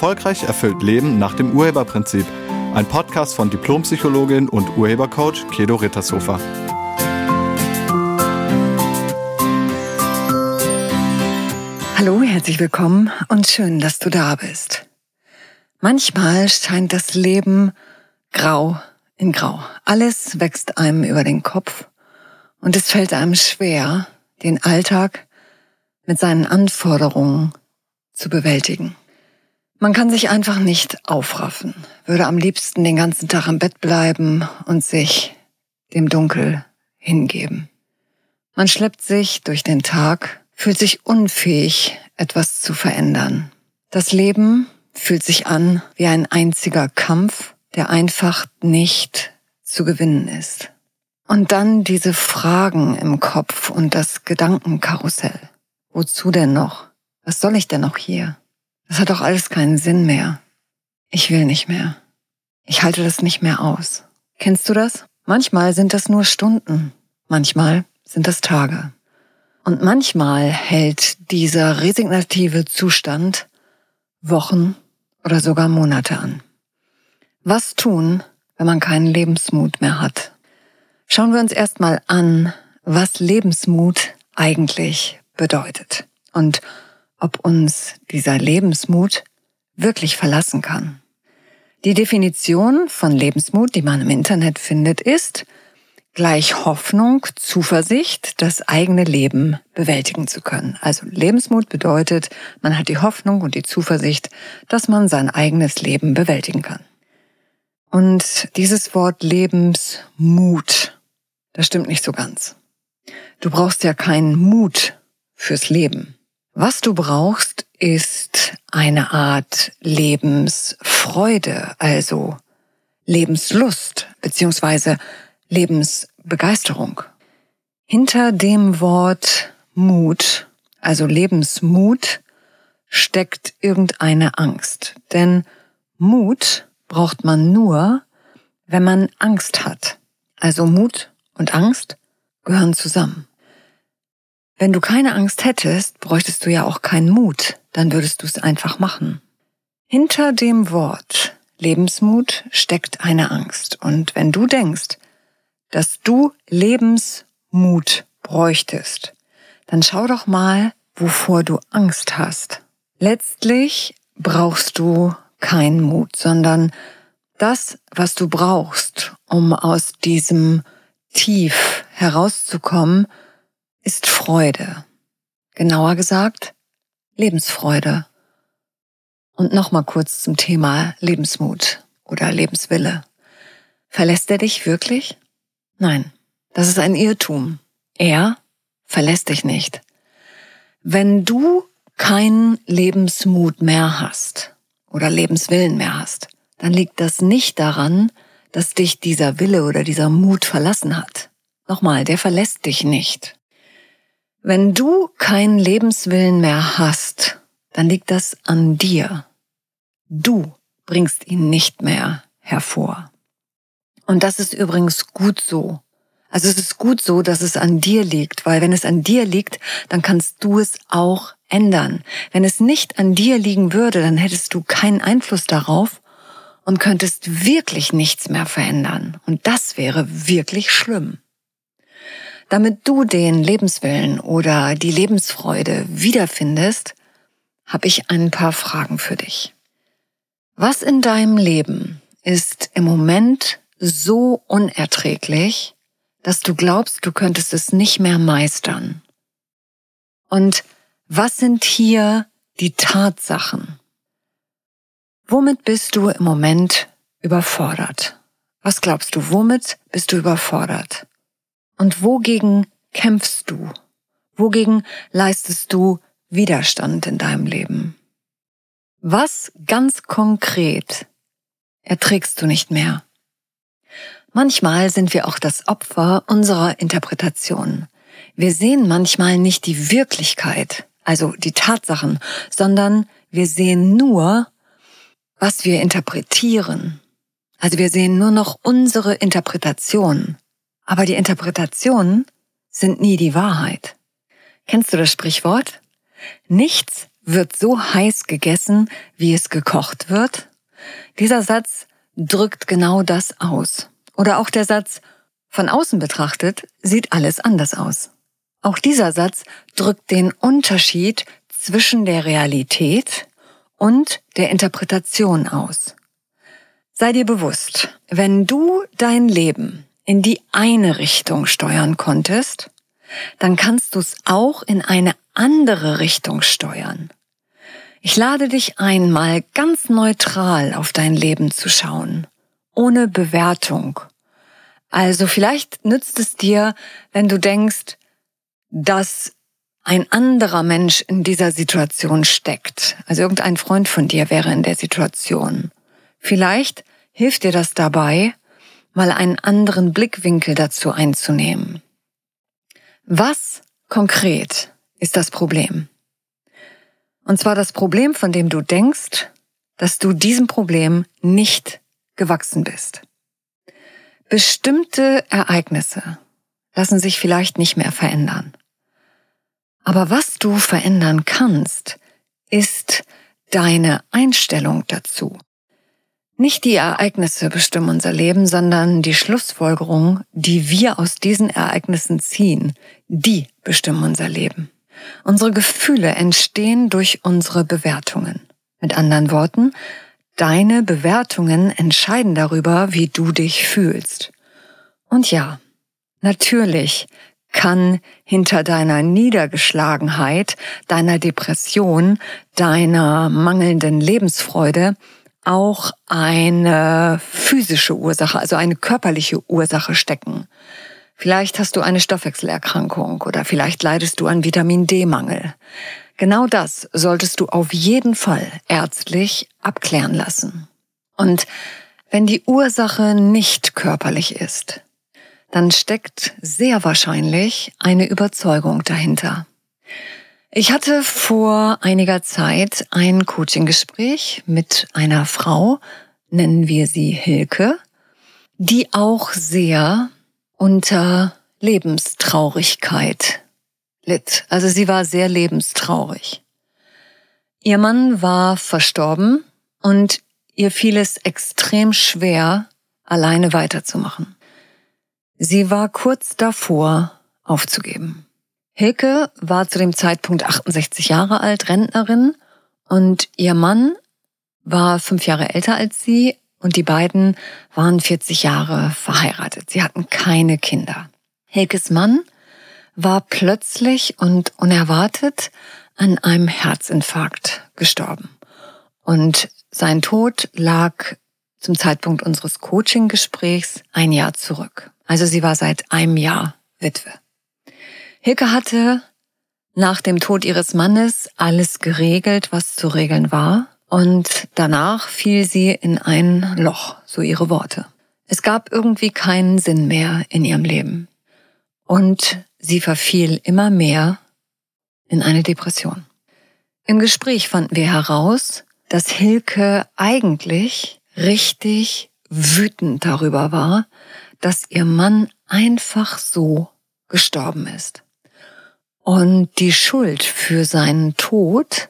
Erfolgreich erfüllt Leben nach dem Urheberprinzip. Ein Podcast von Diplompsychologin und Urhebercoach Kedo Rittershofer. Hallo, herzlich willkommen und schön, dass du da bist. Manchmal scheint das Leben grau in grau. Alles wächst einem über den Kopf und es fällt einem schwer, den Alltag mit seinen Anforderungen zu bewältigen. Man kann sich einfach nicht aufraffen, würde am liebsten den ganzen Tag im Bett bleiben und sich dem Dunkel hingeben. Man schleppt sich durch den Tag, fühlt sich unfähig, etwas zu verändern. Das Leben fühlt sich an wie ein einziger Kampf, der einfach nicht zu gewinnen ist. Und dann diese Fragen im Kopf und das Gedankenkarussell. Wozu denn noch? Was soll ich denn noch hier? Das hat doch alles keinen Sinn mehr. Ich will nicht mehr. Ich halte das nicht mehr aus. Kennst du das? Manchmal sind das nur Stunden, manchmal sind das Tage. Und manchmal hält dieser resignative Zustand Wochen oder sogar Monate an. Was tun, wenn man keinen Lebensmut mehr hat? Schauen wir uns erstmal an, was Lebensmut eigentlich bedeutet und ob uns dieser Lebensmut wirklich verlassen kann. Die Definition von Lebensmut, die man im Internet findet, ist gleich Hoffnung, Zuversicht, das eigene Leben bewältigen zu können. Also Lebensmut bedeutet, man hat die Hoffnung und die Zuversicht, dass man sein eigenes Leben bewältigen kann. Und dieses Wort Lebensmut, das stimmt nicht so ganz. Du brauchst ja keinen Mut fürs Leben. Was du brauchst, ist eine Art Lebensfreude, also Lebenslust beziehungsweise Lebensbegeisterung. Hinter dem Wort Mut, also Lebensmut, steckt irgendeine Angst. Denn Mut braucht man nur, wenn man Angst hat. Also Mut und Angst gehören zusammen. Wenn du keine Angst hättest, bräuchtest du ja auch keinen Mut, dann würdest du es einfach machen. Hinter dem Wort Lebensmut steckt eine Angst. Und wenn du denkst, dass du Lebensmut bräuchtest, dann schau doch mal, wovor du Angst hast. Letztlich brauchst du keinen Mut, sondern das, was du brauchst, um aus diesem Tief herauszukommen, ist Freude. Genauer gesagt, Lebensfreude. Und nochmal kurz zum Thema Lebensmut oder Lebenswille. Verlässt er dich wirklich? Nein, das ist ein Irrtum. Er verlässt dich nicht. Wenn du keinen Lebensmut mehr hast oder Lebenswillen mehr hast, dann liegt das nicht daran, dass dich dieser Wille oder dieser Mut verlassen hat. Nochmal, der verlässt dich nicht. Wenn du keinen Lebenswillen mehr hast, dann liegt das an dir. Du bringst ihn nicht mehr hervor. Und das ist übrigens gut so. Also es ist gut so, dass es an dir liegt, weil wenn es an dir liegt, dann kannst du es auch ändern. Wenn es nicht an dir liegen würde, dann hättest du keinen Einfluss darauf und könntest wirklich nichts mehr verändern. Und das wäre wirklich schlimm. Damit du den Lebenswillen oder die Lebensfreude wiederfindest, habe ich ein paar Fragen für dich. Was in deinem Leben ist im Moment so unerträglich, dass du glaubst, du könntest es nicht mehr meistern? Und was sind hier die Tatsachen? Womit bist du im Moment überfordert? Was glaubst du, womit bist du überfordert? Und wogegen kämpfst du? Wogegen leistest du Widerstand in deinem Leben? Was ganz konkret erträgst du nicht mehr? Manchmal sind wir auch das Opfer unserer Interpretation. Wir sehen manchmal nicht die Wirklichkeit, also die Tatsachen, sondern wir sehen nur, was wir interpretieren. Also wir sehen nur noch unsere Interpretation. Aber die Interpretationen sind nie die Wahrheit. Kennst du das Sprichwort? Nichts wird so heiß gegessen, wie es gekocht wird? Dieser Satz drückt genau das aus. Oder auch der Satz, von außen betrachtet sieht alles anders aus. Auch dieser Satz drückt den Unterschied zwischen der Realität und der Interpretation aus. Sei dir bewusst, wenn du dein Leben in die eine Richtung steuern konntest, dann kannst du es auch in eine andere Richtung steuern. Ich lade dich ein, mal ganz neutral auf dein Leben zu schauen, ohne Bewertung. Also vielleicht nützt es dir, wenn du denkst, dass ein anderer Mensch in dieser Situation steckt. Also irgendein Freund von dir wäre in der Situation. Vielleicht hilft dir das dabei, mal einen anderen Blickwinkel dazu einzunehmen. Was konkret ist das Problem? Und zwar das Problem, von dem du denkst, dass du diesem Problem nicht gewachsen bist. Bestimmte Ereignisse lassen sich vielleicht nicht mehr verändern. Aber was du verändern kannst, ist deine Einstellung dazu. Nicht die Ereignisse bestimmen unser Leben, sondern die Schlussfolgerung, die wir aus diesen Ereignissen ziehen, die bestimmen unser Leben. Unsere Gefühle entstehen durch unsere Bewertungen. Mit anderen Worten, deine Bewertungen entscheiden darüber, wie du dich fühlst. Und ja, natürlich kann hinter deiner Niedergeschlagenheit, deiner Depression, deiner mangelnden Lebensfreude auch eine physische Ursache, also eine körperliche Ursache stecken. Vielleicht hast du eine Stoffwechselerkrankung oder vielleicht leidest du an Vitamin D-Mangel. Genau das solltest du auf jeden Fall ärztlich abklären lassen. Und wenn die Ursache nicht körperlich ist, dann steckt sehr wahrscheinlich eine Überzeugung dahinter. Ich hatte vor einiger Zeit ein Coaching-Gespräch mit einer Frau, nennen wir sie Hilke, die auch sehr unter Lebenstraurigkeit litt. Also sie war sehr lebenstraurig. Ihr Mann war verstorben und ihr fiel es extrem schwer, alleine weiterzumachen. Sie war kurz davor, aufzugeben. Hilke war zu dem Zeitpunkt 68 Jahre alt, Rentnerin, und ihr Mann war fünf Jahre älter als sie und die beiden waren 40 Jahre verheiratet. Sie hatten keine Kinder. Hilkes Mann war plötzlich und unerwartet an einem Herzinfarkt gestorben. Und sein Tod lag zum Zeitpunkt unseres Coaching-Gesprächs ein Jahr zurück. Also sie war seit einem Jahr Witwe. Hilke hatte nach dem Tod ihres Mannes alles geregelt, was zu regeln war. Und danach fiel sie in ein Loch, so ihre Worte. Es gab irgendwie keinen Sinn mehr in ihrem Leben. Und sie verfiel immer mehr in eine Depression. Im Gespräch fanden wir heraus, dass Hilke eigentlich richtig wütend darüber war, dass ihr Mann einfach so gestorben ist. Und die Schuld für seinen Tod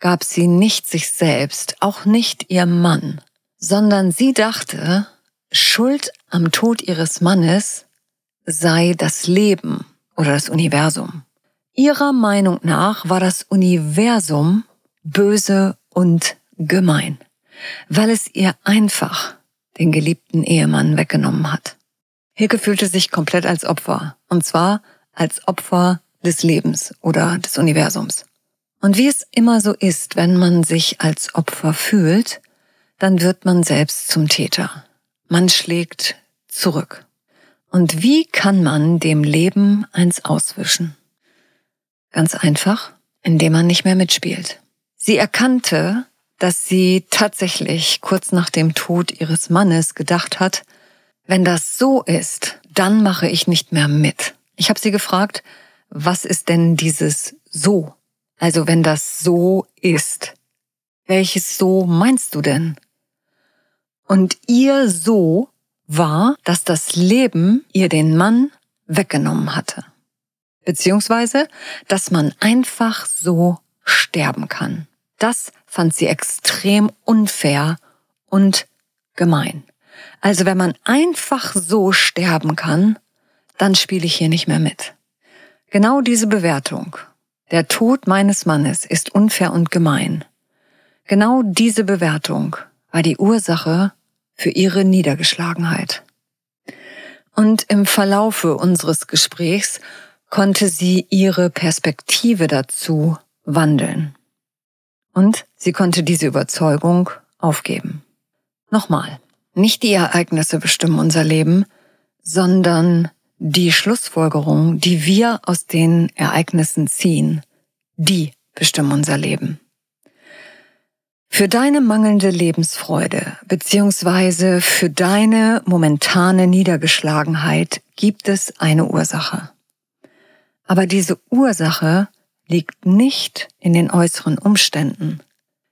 gab sie nicht sich selbst, auch nicht ihrem Mann, sondern sie dachte, Schuld am Tod ihres Mannes sei das Leben oder das Universum. Ihrer Meinung nach war das Universum böse und gemein, weil es ihr einfach den geliebten Ehemann weggenommen hat. Hilke fühlte sich komplett als Opfer. Und zwar als Opfer des Lebens oder des Universums. Und wie es immer so ist, wenn man sich als Opfer fühlt, dann wird man selbst zum Täter. Man schlägt zurück. Und wie kann man dem Leben eins auswischen? Ganz einfach, indem man nicht mehr mitspielt. Sie erkannte, dass sie tatsächlich kurz nach dem Tod ihres Mannes gedacht hat, wenn das so ist, dann mache ich nicht mehr mit. Ich habe sie gefragt, was ist denn dieses so? Also wenn das so ist, welches so meinst du denn? Und ihr so war, dass das Leben ihr den Mann weggenommen hatte. Beziehungsweise, dass man einfach so sterben kann. Das fand sie extrem unfair und gemein. Also wenn man einfach so sterben kann, dann spiele ich hier nicht mehr mit. Genau diese Bewertung, der Tod meines Mannes ist unfair und gemein. Genau diese Bewertung war die Ursache für ihre Niedergeschlagenheit. Und im Verlaufe unseres Gesprächs konnte sie ihre Perspektive dazu wandeln. Und sie konnte diese Überzeugung aufgeben. Nochmal, nicht die Ereignisse bestimmen unser Leben, sondern die Schlussfolgerung, die wir aus den Ereignissen ziehen, die bestimmen unser Leben. Für deine mangelnde Lebensfreude beziehungsweise für deine momentane Niedergeschlagenheit gibt es eine Ursache. Aber diese Ursache liegt nicht in den äußeren Umständen.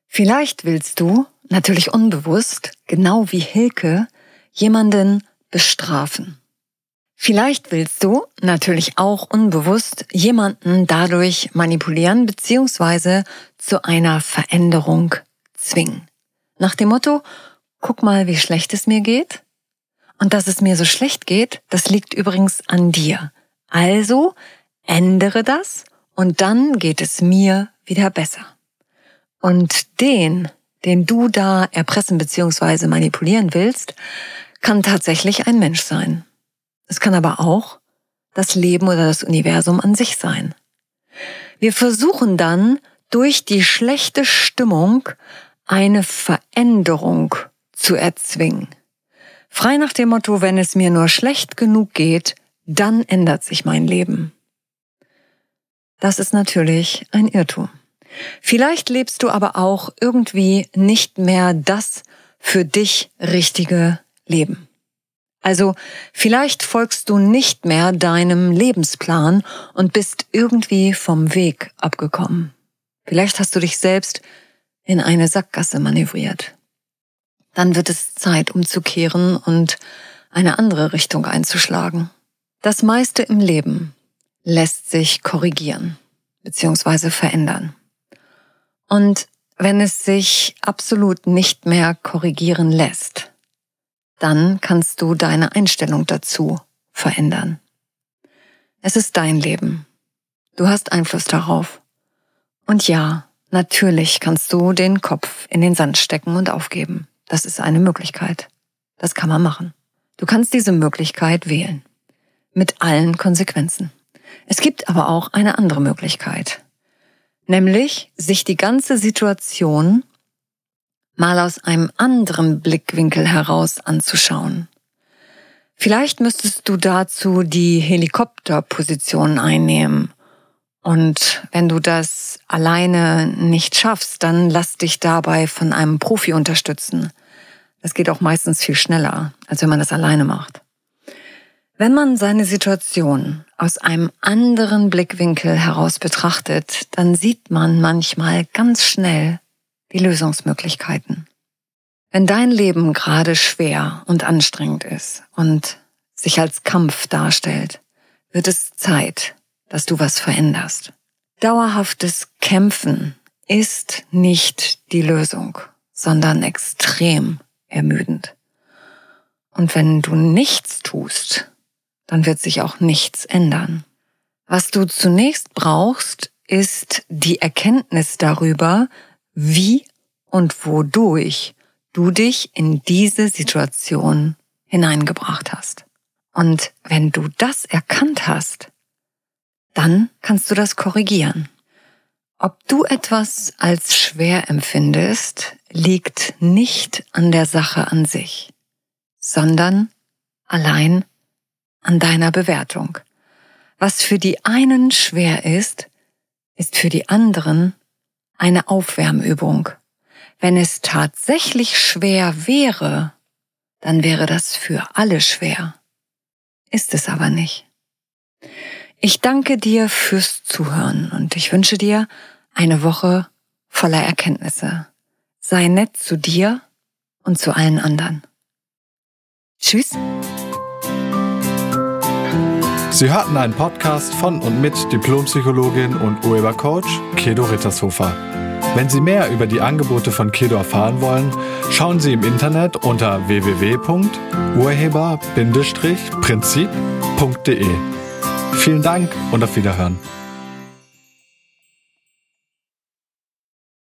Vielleicht willst du, natürlich unbewusst, genau wie Hilke, jemanden bestrafen. Vielleicht willst du, natürlich auch unbewusst, jemanden dadurch manipulieren bzw. zu einer Veränderung zwingen. Nach dem Motto, guck mal, wie schlecht es mir geht. Und dass es mir so schlecht geht, das liegt übrigens an dir. Also ändere das und dann geht es mir wieder besser. Und den, den du da erpressen bzw. manipulieren willst, kann tatsächlich ein Mensch sein. Es kann aber auch das Leben oder das Universum an sich sein. Wir versuchen dann durch die schlechte Stimmung eine Veränderung zu erzwingen. Frei nach dem Motto, wenn es mir nur schlecht genug geht, dann ändert sich mein Leben. Das ist natürlich ein Irrtum. Vielleicht lebst du aber auch irgendwie nicht mehr das für dich richtige Leben. Also vielleicht folgst du nicht mehr deinem Lebensplan und bist irgendwie vom Weg abgekommen. Vielleicht hast du dich selbst in eine Sackgasse manövriert. Dann wird es Zeit umzukehren und eine andere Richtung einzuschlagen. Das meiste im Leben lässt sich korrigieren bzw. verändern. Und wenn es sich absolut nicht mehr korrigieren lässt, dann kannst du deine Einstellung dazu verändern. Es ist dein Leben. Du hast Einfluss darauf. Und ja, Natürlich kannst du den Kopf in den Sand stecken und aufgeben. Das ist eine Möglichkeit. Das kann man machen. Du kannst diese Möglichkeit wählen. Mit allen Konsequenzen. Es gibt aber auch eine andere Möglichkeit. Nämlich, sich die ganze Situation mal aus einem anderen Blickwinkel heraus anzuschauen. Vielleicht müsstest du dazu die Helikopterposition einnehmen und wenn du das alleine nicht schaffst, dann lass dich dabei von einem Profi unterstützen. Das geht auch meistens viel schneller, als wenn man das alleine macht. Wenn man seine Situation aus einem anderen Blickwinkel heraus betrachtet, dann sieht man manchmal ganz schnell die Lösungsmöglichkeiten. Wenn dein Leben gerade schwer und anstrengend ist und sich als Kampf darstellt, wird es Zeit, dass du was veränderst. Dauerhaftes Kämpfen ist nicht die Lösung, sondern extrem ermüdend. Und wenn du nichts tust, dann wird sich auch nichts ändern. Was du zunächst brauchst, ist die Erkenntnis darüber, wie und wodurch du dich in diese Situation hineingebracht hast. Und wenn du das erkannt hast, dann kannst du das korrigieren. Ob du etwas als schwer empfindest, liegt nicht an der Sache an sich, sondern allein an deiner Bewertung. Was für die einen schwer ist, ist für die anderen eine Aufwärmübung. Wenn es tatsächlich schwer wäre, dann wäre das für alle schwer. Ist es aber nicht. Ich danke dir fürs Zuhören und ich wünsche dir eine Woche voller Erkenntnisse. Sei nett zu dir und zu allen anderen. Tschüss. Sie hörten einen Podcast von und mit Diplompsychologin und Urhebercoach Kedo Rittershofer. Wenn Sie mehr über die Angebote von Kedo erfahren wollen, schauen Sie im Internet unter www.urheber-prinzip.de. Vielen Dank und auf Wiederhören.